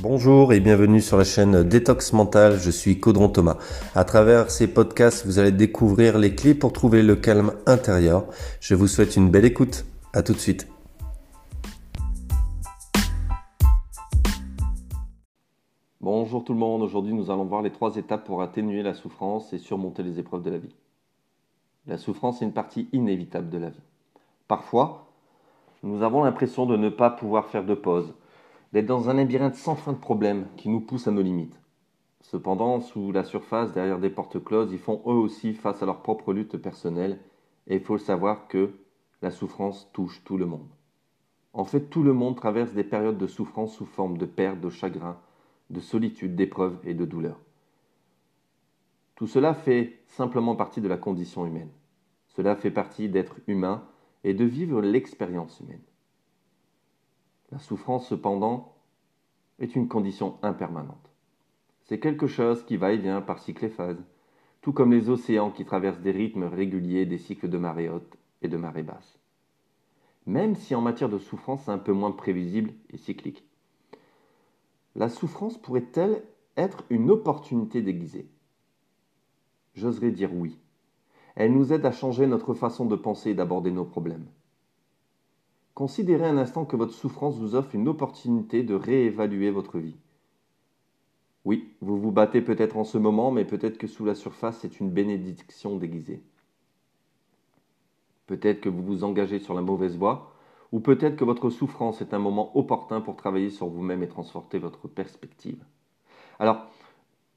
Bonjour et bienvenue sur la chaîne Détox Mental, je suis Caudron Thomas. À travers ces podcasts, vous allez découvrir les clés pour trouver le calme intérieur. Je vous souhaite une belle écoute. À tout de suite. Bonjour tout le monde, aujourd'hui nous allons voir les trois étapes pour atténuer la souffrance et surmonter les épreuves de la vie. La souffrance est une partie inévitable de la vie. Parfois, nous avons l'impression de ne pas pouvoir faire de pause, d'être dans un labyrinthe sans fin de problèmes qui nous pousse à nos limites. Cependant, sous la surface, derrière des portes closes, ils font eux aussi face à leur propre lutte personnelle, et il faut savoir que la souffrance touche tout le monde. En fait, tout le monde traverse des périodes de souffrance sous forme de perte, de chagrin, de solitude, d'épreuve et de douleur. Tout cela fait simplement partie de la condition humaine. Cela fait partie d'être humain et de vivre l'expérience humaine. La souffrance, cependant, est une condition impermanente. C'est quelque chose qui va et vient par cycle et phase, tout comme les océans qui traversent des rythmes réguliers des cycles de marée haute et de marée basse. Même si en matière de souffrance c'est un peu moins prévisible et cyclique. La souffrance pourrait-elle être une opportunité déguisée? J'oserais dire oui. Elle nous aide à changer notre façon de penser et d'aborder nos problèmes. Considérez un instant que votre souffrance vous offre une opportunité de réévaluer votre vie. Oui, vous vous battez peut-être en ce moment, mais peut-être que sous la surface, c'est une bénédiction déguisée. Peut-être que vous vous engagez sur la mauvaise voie, ou peut-être que votre souffrance est un moment opportun pour travailler sur vous-même et transformer votre perspective. Alors,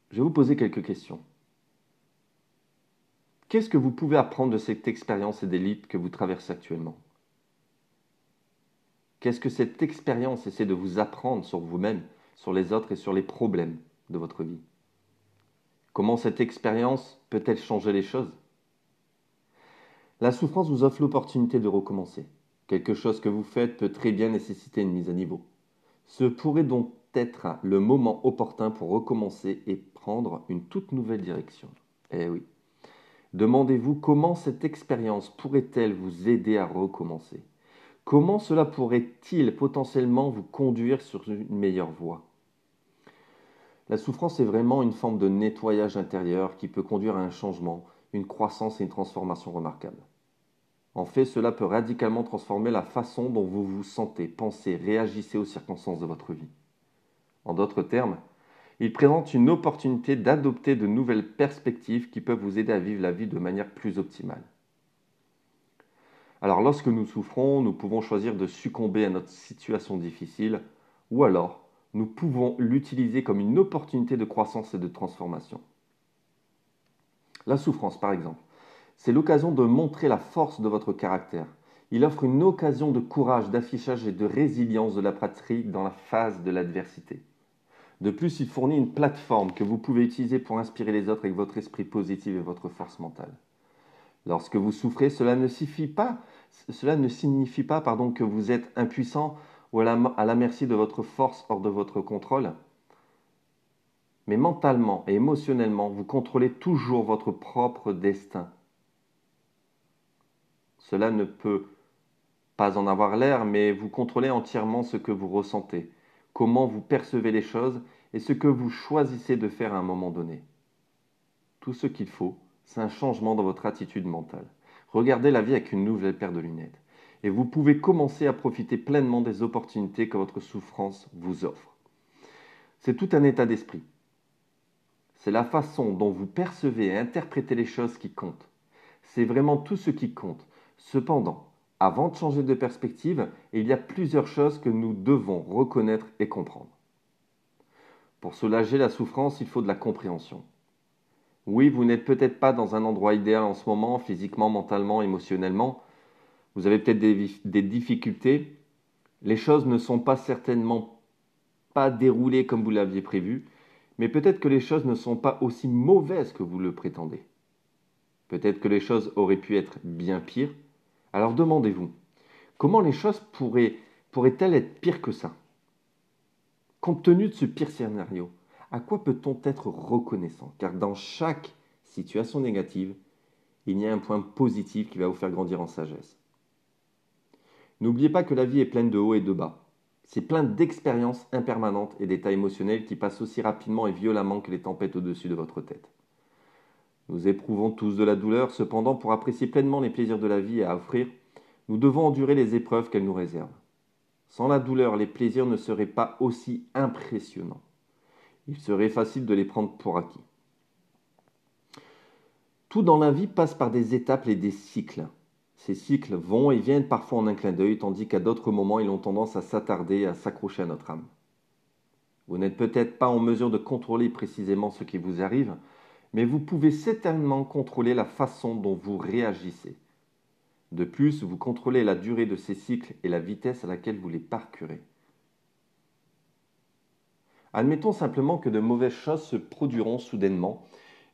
je vais vous poser quelques questions. Qu'est-ce que vous pouvez apprendre de cette expérience et des que vous traversez actuellement? Qu'est-ce que cette expérience essaie de vous apprendre sur vous-même, sur les autres et sur les problèmes de votre vie? Comment cette expérience peut-elle changer les choses? La souffrance vous offre l'opportunité de recommencer. Quelque chose que vous faites peut très bien nécessiter une mise à niveau. Ce pourrait donc être le moment opportun pour recommencer et prendre une toute nouvelle direction. Eh oui. Demandez-vous comment cette expérience pourrait-elle vous aider à recommencer? Comment cela pourrait-il potentiellement vous conduire sur une meilleure voie? La souffrance est vraiment une forme de nettoyage intérieur qui peut conduire à un changement, une croissance et une transformation remarquable. En fait, cela peut radicalement transformer la façon dont vous vous sentez, pensez, réagissez aux circonstances de votre vie. En d'autres termes, il présente une opportunité d'adopter de nouvelles perspectives qui peuvent vous aider à vivre la vie de manière plus optimale. Alors lorsque nous souffrons, nous pouvons choisir de succomber à notre situation difficile, ou alors nous pouvons l'utiliser comme une opportunité de croissance et de transformation. La souffrance, par exemple, c'est l'occasion de montrer la force de votre caractère. Il offre une occasion de courage, d'affichage et de résilience de la pratique dans la phase de l'adversité. De plus, il fournit une plateforme que vous pouvez utiliser pour inspirer les autres avec votre esprit positif et votre force mentale. Lorsque vous souffrez, cela ne signifie pas, cela ne signifie pas pardon, que vous êtes impuissant ou à la, à la merci de votre force hors de votre contrôle. Mais mentalement et émotionnellement, vous contrôlez toujours votre propre destin. Cela ne peut pas en avoir l'air, mais vous contrôlez entièrement ce que vous ressentez, comment vous percevez les choses et ce que vous choisissez de faire à un moment donné. Tout ce qu'il faut, c'est un changement dans votre attitude mentale. Regardez la vie avec une nouvelle paire de lunettes. Et vous pouvez commencer à profiter pleinement des opportunités que votre souffrance vous offre. C'est tout un état d'esprit. C'est la façon dont vous percevez et interprétez les choses qui comptent. C'est vraiment tout ce qui compte. Cependant, avant de changer de perspective, il y a plusieurs choses que nous devons reconnaître et comprendre. Pour soulager la souffrance, il faut de la compréhension. Oui, vous n'êtes peut-être pas dans un endroit idéal en ce moment, physiquement, mentalement, émotionnellement. Vous avez peut-être des, difficultés. Les choses ne sont pas certainement pas déroulées comme vous l'aviez prévu, mais peut-être que les choses ne sont pas aussi mauvaises que vous le prétendez. Peut-être que les choses auraient pu être bien pires. Alors demandez-vous, comment les choses pourraient, pourraient-elles être pires que ça? Compte tenu de ce pire scénario, à quoi peut-on être reconnaissant? Car dans chaque situation négative, il y a un point positif qui va vous faire grandir en sagesse. N'oubliez pas que la vie est pleine de hauts et de bas. C'est plein d'expériences impermanentes et d'états émotionnels qui passent aussi rapidement et violemment que les tempêtes au-dessus de votre tête. Nous éprouvons tous de la douleur, cependant, pour apprécier pleinement les plaisirs de la vie à offrir, nous devons endurer les épreuves qu'elle nous réserve. Sans la douleur, les plaisirs ne seraient pas aussi impressionnants. Il serait facile de les prendre pour acquis. Tout dans la vie passe par des étapes et des cycles. Ces cycles vont et viennent parfois en un clin d'œil, tandis qu'à d'autres moments, ils ont tendance à s'attarder à s'accrocher à notre âme. Vous n'êtes peut-être pas en mesure de contrôler précisément ce qui vous arrive, mais vous pouvez certainement contrôler la façon dont vous réagissez. De plus, vous contrôlez la durée de ces cycles et la vitesse à laquelle vous les parcourez. Admettons simplement que de mauvaises choses se produiront soudainement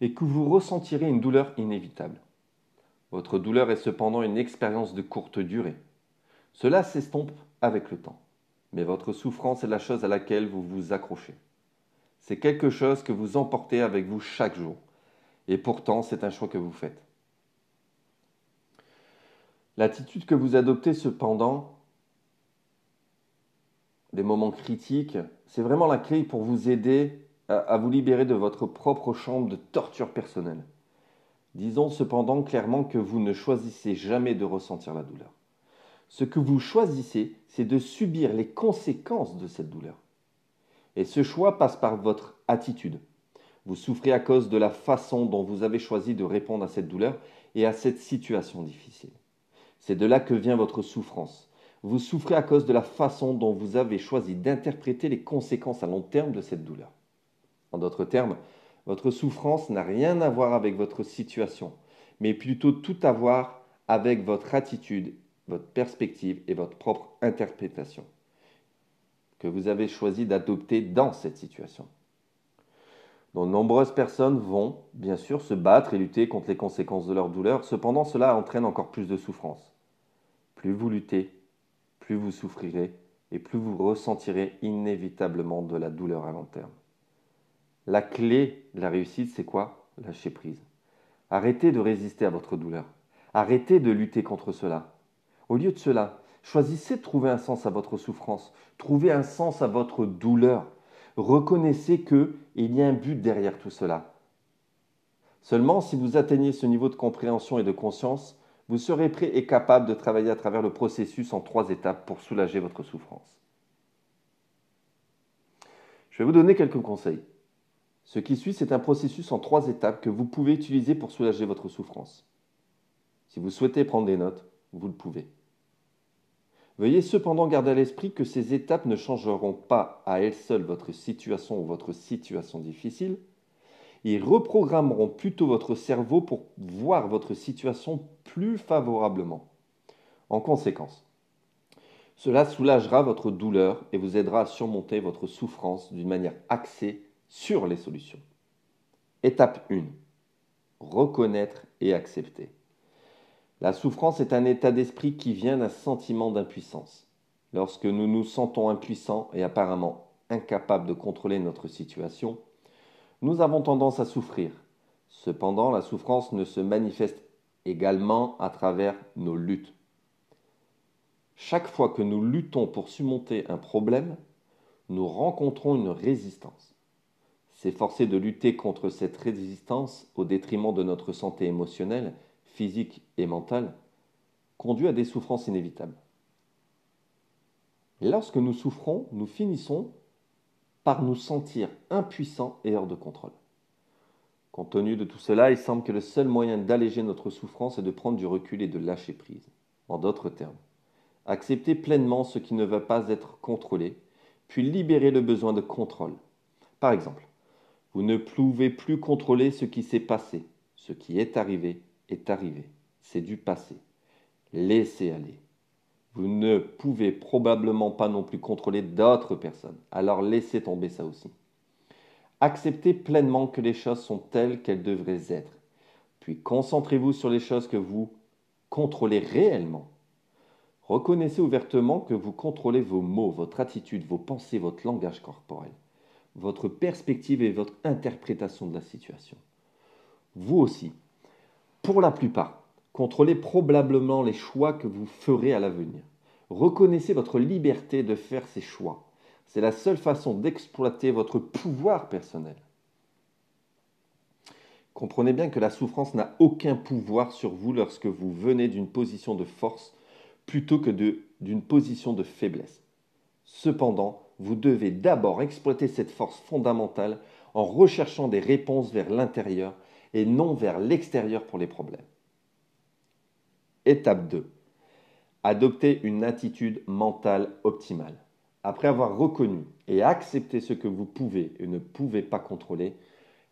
et que vous ressentirez une douleur inévitable. Votre douleur est cependant une expérience de courte durée. Cela s'estompe avec le temps, mais votre souffrance est la chose à laquelle vous vous accrochez. C'est quelque chose que vous emportez avec vous chaque jour, et pourtant c'est un choix que vous faites. L'attitude que vous adoptez cependant, des moments critiques, c'est vraiment la clé pour vous aider à, vous libérer de votre propre chambre de torture personnelle. Disons cependant clairement que vous ne choisissez jamais de ressentir la douleur. Ce que vous choisissez, c'est de subir les conséquences de cette douleur. Et ce choix passe par votre attitude. Vous souffrez à cause de la façon dont vous avez choisi de répondre à cette douleur et à cette situation difficile. C'est de là que vient votre souffrance. Vous souffrez à cause de la façon dont vous avez choisi d'interpréter les conséquences à long terme de cette douleur. En d'autres termes, votre souffrance n'a rien à voir avec votre situation, mais plutôt tout à voir avec votre attitude, votre perspective et votre propre interprétation que vous avez choisi d'adopter dans cette situation. De nombreuses personnes vont, bien sûr, se battre et lutter contre les conséquences de leur douleur, cependant cela entraîne encore plus de souffrance. Plus vous luttez, plus vous souffrirez et plus vous ressentirez inévitablement de la douleur à long terme. La clé de la réussite, c'est quoi? Lâcher prise. Arrêtez de résister à votre douleur. Arrêtez de lutter contre cela. Au lieu de cela, choisissez de trouver un sens à votre souffrance. Trouvez un sens à votre douleur. Reconnaissez qu'il y a un but derrière tout cela. Seulement, si vous atteignez ce niveau de compréhension et de conscience, vous serez prêt et capable de travailler à travers le processus en trois étapes pour soulager votre souffrance. Je vais vous donner quelques conseils. Ce qui suit, c'est un processus en trois étapes que vous pouvez utiliser pour soulager votre souffrance. Si vous souhaitez prendre des notes, vous le pouvez. Veuillez cependant garder à l'esprit que ces étapes ne changeront pas à elles seules votre situation ou votre situation difficile. Ils reprogrammeront plutôt votre cerveau pour voir votre situation plus favorablement. En conséquence, cela soulagera votre douleur et vous aidera à surmonter votre souffrance d'une manière axée sur les solutions. Étape 1. Reconnaître et accepter. La souffrance est un état d'esprit qui vient d'un sentiment d'impuissance. Lorsque nous nous sentons impuissants et apparemment incapables de contrôler notre situation, nous avons tendance à souffrir. Cependant, la souffrance ne se manifeste également à travers nos luttes. Chaque fois que nous luttons pour surmonter un problème, nous rencontrons une résistance. S'efforcer de lutter contre cette résistance au détriment de notre santé émotionnelle, physique et mentale conduit à des souffrances inévitables. lorsque nous souffrons, nous finissons par nous sentir impuissants et hors de contrôle. Compte tenu de tout cela, il semble que le seul moyen d'alléger notre souffrance est de prendre du recul et de lâcher prise. En d'autres termes, accepter pleinement ce qui ne va pas être contrôlé, puis libérer le besoin de contrôle. Par exemple, vous ne pouvez plus contrôler ce qui s'est passé. Ce qui est arrivé est arrivé. C'est du passé. Laissez aller. Vous ne pouvez probablement pas non plus contrôler d'autres personnes. Alors laissez tomber ça aussi. Acceptez pleinement que les choses sont telles qu'elles devraient être. Puis concentrez-vous sur les choses que vous contrôlez réellement. Reconnaissez ouvertement que vous contrôlez vos mots, votre attitude, vos pensées, votre langage corporel votre perspective et votre interprétation de la situation. Vous aussi, pour la plupart, contrôlez probablement les choix que vous ferez à l'avenir. Reconnaissez votre liberté de faire ces choix. C'est la seule façon d'exploiter votre pouvoir personnel. Comprenez bien que la souffrance n'a aucun pouvoir sur vous lorsque vous venez d'une position de force plutôt que d'une position de faiblesse. Cependant, vous devez d'abord exploiter cette force fondamentale en recherchant des réponses vers l'intérieur et non vers l'extérieur pour les problèmes. Étape 2. Adoptez une attitude mentale optimale. Après avoir reconnu et accepté ce que vous pouvez et ne pouvez pas contrôler,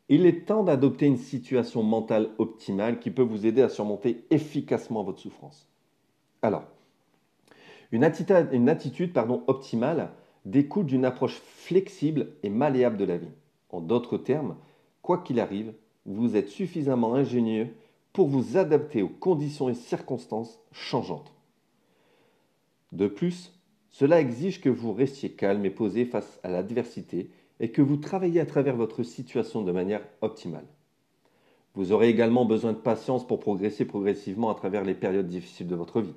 il est temps d'adopter une situation mentale optimale qui peut vous aider à surmonter efficacement votre souffrance. Alors, une attitude, optimale découle d'une approche flexible et malléable de la vie. En d'autres termes, quoi qu'il arrive, vous êtes suffisamment ingénieux pour vous adapter aux conditions et circonstances changeantes. De plus, cela exige que vous restiez calme et posé face à l'adversité et que vous travaillez à travers votre situation de manière optimale. Vous aurez également besoin de patience pour progresser progressivement à travers les périodes difficiles de votre vie.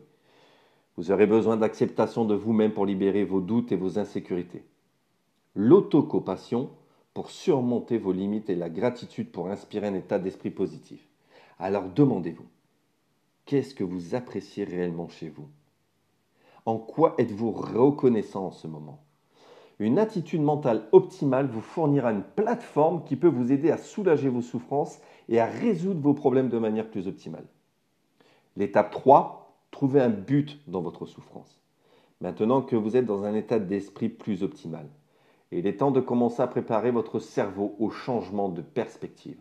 Vous aurez besoin d'acceptation de vous-même pour libérer vos doutes et vos insécurités. L'autocompassion pour surmonter vos limites et la gratitude pour inspirer un état d'esprit positif. Alors demandez-vous, qu'est-ce que vous appréciez réellement chez vous? En quoi êtes-vous reconnaissant en ce moment? Une attitude mentale optimale vous fournira une plateforme qui peut vous aider à soulager vos souffrances et à résoudre vos problèmes de manière plus optimale. L'étape 3, trouvez un but dans votre souffrance. Maintenant que vous êtes dans un état d'esprit plus optimal, il est temps de commencer à préparer votre cerveau au changement de perspective.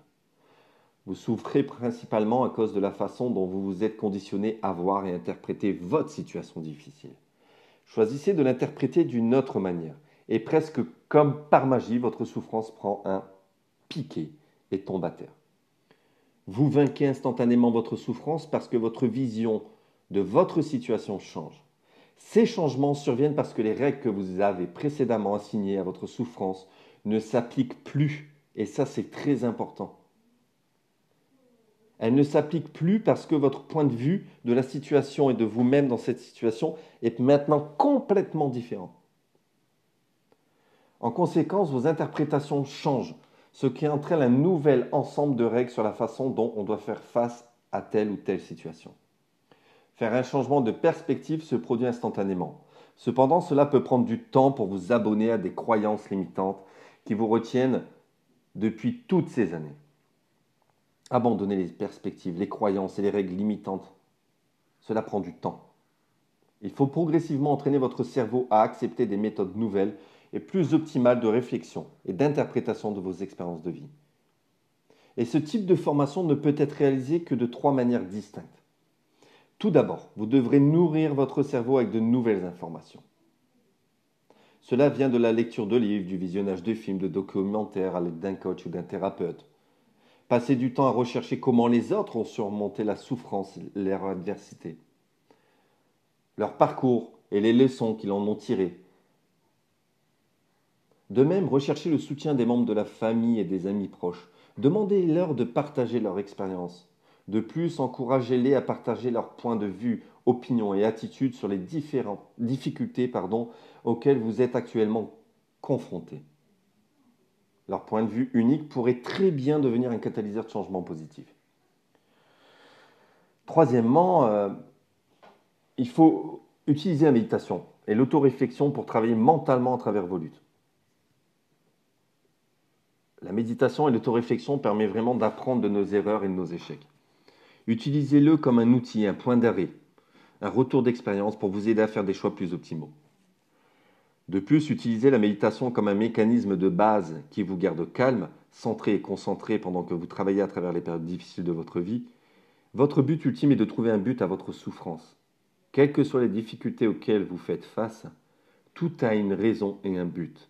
Vous souffrez principalement à cause de la façon dont vous vous êtes conditionné à voir et interpréter votre situation difficile. Choisissez de l'interpréter d'une autre manière et presque comme par magie, votre souffrance prend un piqué et tombe à terre. Vous vainquez instantanément votre souffrance parce que votre vision de votre situation change. Ces changements surviennent parce que les règles que vous avez précédemment assignées à votre souffrance ne s'appliquent plus, et ça c'est très important. Elles ne s'appliquent plus parce que votre point de vue de la situation et de vous-même dans cette situation est maintenant complètement différent. En conséquence, vos interprétations changent, ce qui entraîne un nouvel ensemble de règles sur la façon dont on doit faire face à telle ou telle situation. Faire un changement de perspective se produit instantanément. Cependant, cela peut prendre du temps pour vous abonner à des croyances limitantes qui vous retiennent depuis toutes ces années. Abandonner les perspectives, les croyances et les règles limitantes, cela prend du temps. Il faut progressivement entraîner votre cerveau à accepter des méthodes nouvelles et plus optimale de réflexion et d'interprétation de vos expériences de vie. Et ce type de formation ne peut être réalisé que de trois manières distinctes. Tout d'abord, vous devrez nourrir votre cerveau avec de nouvelles informations. Cela vient de la lecture de livres, du visionnage de films, de documentaires à l'aide d'un coach ou d'un thérapeute. Passez du temps à rechercher comment les autres ont surmonté la souffrance leur adversité. Leur parcours et les leçons qu'ils en ont tirées de même, recherchez le soutien des membres de la famille et des amis proches. Demandez-leur de partager leur expérience. De plus, encouragez-les à partager leurs points de vue, opinions et attitudes sur les différentes difficultés auxquelles vous êtes actuellement confrontés. Leur point de vue unique pourrait très bien devenir un catalyseur de changement positif. Troisièmement, euh, il faut utiliser la méditation et l'autoréflexion pour travailler mentalement à travers vos luttes. La méditation et l'autoréflexion permettent vraiment d'apprendre de nos erreurs et de nos échecs. Utilisez-le comme un outil, un point d'arrêt, un retour d'expérience pour vous aider à faire des choix plus optimaux. De plus, utilisez la méditation comme un mécanisme de base qui vous garde calme, centré et concentré pendant que vous travaillez à travers les périodes difficiles de votre vie. Votre but ultime est de trouver un but à votre souffrance. Quelles que soient les difficultés auxquelles vous faites face, tout a une raison et un but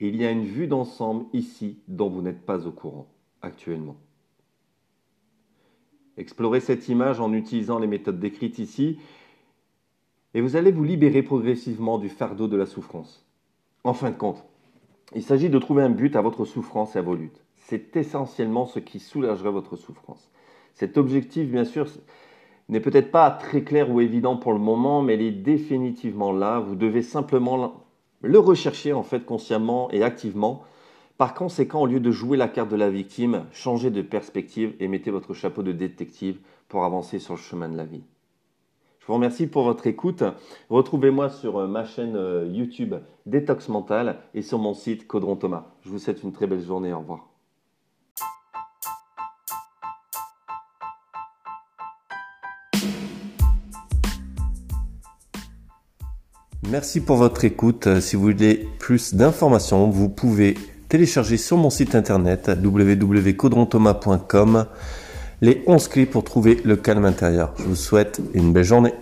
il y a une vue d'ensemble ici dont vous n'êtes pas au courant actuellement. Explorez cette image en utilisant les méthodes décrites ici et vous allez vous libérer progressivement du fardeau de la souffrance. En fin de compte, il s'agit de trouver un but à votre souffrance et à vos luttes. C'est essentiellement ce qui soulagerait votre souffrance. Cet objectif, bien sûr, n'est peut-être pas très clair ou évident pour le moment, mais il est définitivement là. Vous devez simplement le rechercher en fait consciemment et activement. Par conséquent, au lieu de jouer la carte de la victime, changez de perspective et mettez votre chapeau de détective pour avancer sur le chemin de la vie. Je vous remercie pour votre écoute. Retrouvez-moi sur euh, ma chaîne euh, YouTube Détox Mental et sur mon site Caudron Thomas. Je vous souhaite une très belle journée. Au revoir. Merci pour votre écoute. Si vous voulez plus d'informations, vous pouvez télécharger sur mon site internet www.caudronthomas.com les 11 clés pour trouver le calme intérieur. Je vous souhaite une belle journée.